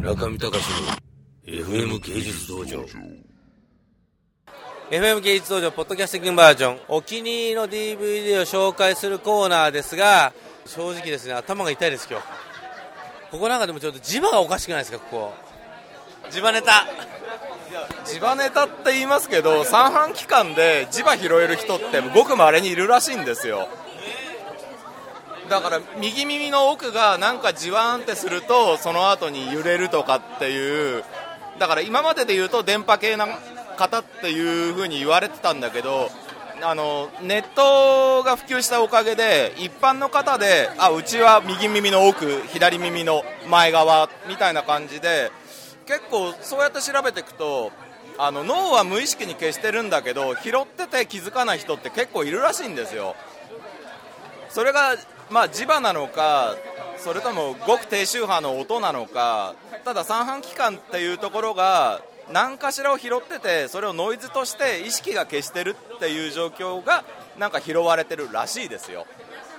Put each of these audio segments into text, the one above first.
中見隆の FM 芸術道場。FM 芸術道場ポッドキャスティングバージョンお気に入りの DVD を紹介するコーナーですが正直ですね頭が痛いです今日。ここなんかでもちょっと磁場がおかしくないですかここ。磁場ネタ。地場ネタって言いますけど三半規管で磁場拾える人ってごく稀にいるらしいんですよだから右耳の奥がなんかじわーんってするとその後に揺れるとかっていうだから今までで言うと電波系な方っていう風に言われてたんだけどあのネットが普及したおかげで一般の方であうちは右耳の奥左耳の前側みたいな感じで結構そうやって調べていくとあの脳は無意識に消してるんだけど拾ってて気づかない人って結構いるらしいんですよ。それがまあ磁場なのかそれともごく低周波の音なのかただ三半規管っていうところが何かしらを拾っててそれをノイズとして意識が消してるっていう状況がなんか拾われてるらしいですよ。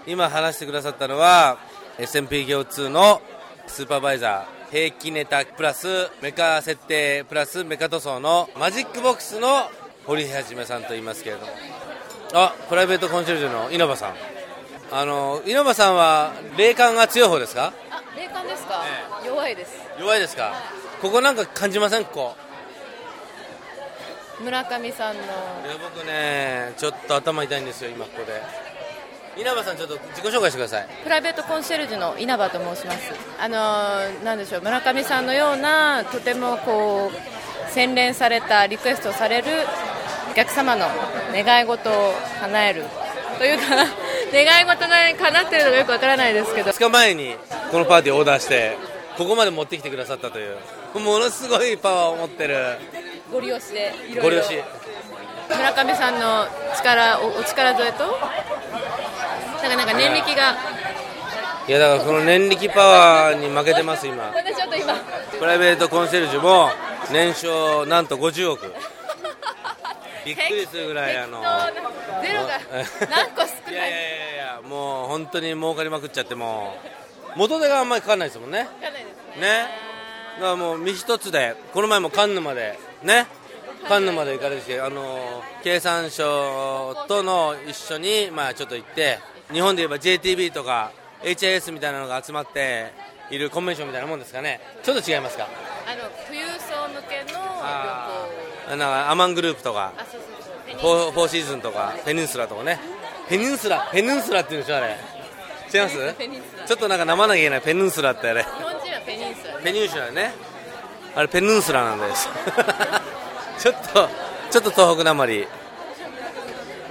今話してくださったのは SMP 共通のスーパーバイザー平気ネタプラスメカ設定プラスメカ塗装のマジックボックスの堀はじめさんと言いますけれども。あプライベートコンシェルジュの稲葉さん。あの稲葉さんは霊感が強い方ですか？あ、霊感ですか、弱いです。弱いですか？ここなんか感じません？ここ。村上さんの。いや僕ねちょっと頭痛いんですよ今ここで。稲葉さんちょっと自己紹介してください。プライベートコンシェルジュの稲葉と申します。あのーなんでしょう村上さんのようなとてもこう洗練されたリクエストされるお客様の願い事を叶えるというか願い事が叶ってるのかよくわからないですけど。2日前にこのパーティーをオーダーしてここまで持ってきてくださったというものすごいパワーを持ってる。ご利用しでいろいろ村上さんの力おお力添えとなんかなんか念力が。いやだからこの念力パワーに負けてます今。私ちょっと今。プライベートコンシェルジュも年商なんと50億。びっくりするぐらいあのゼロが 何個本当に儲かりまくっちゃってもう。元手があんまりかかんないですもんね。かないですね。ね。だからもう身一つでこの前もカンヌまでね。カンヌまで行かれてきてあの経産省との一緒にまあちょっと行って日本で言えば JTB とか HIS みたいなのが集まっているコンベンションみたいなもんですかね。ちょっと違いますか？あの富裕層向けのあなんかアマングループとかフォーシーズンとかペニンスラとかねペニンスラペニンスラっていうんでしょあれ。違います？ペニンスラ。ちょっとなんか生なきゃいけないペニンスラってあれ。日本人はペニンスラ。ペニンシュラね。あれペニンスラなんです。ちょっとちょっと東北なまり。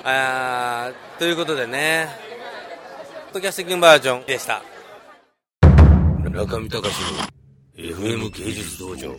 あーということでね。ポッドキャスティングバージョンでした。中見隆の FM 芸術道場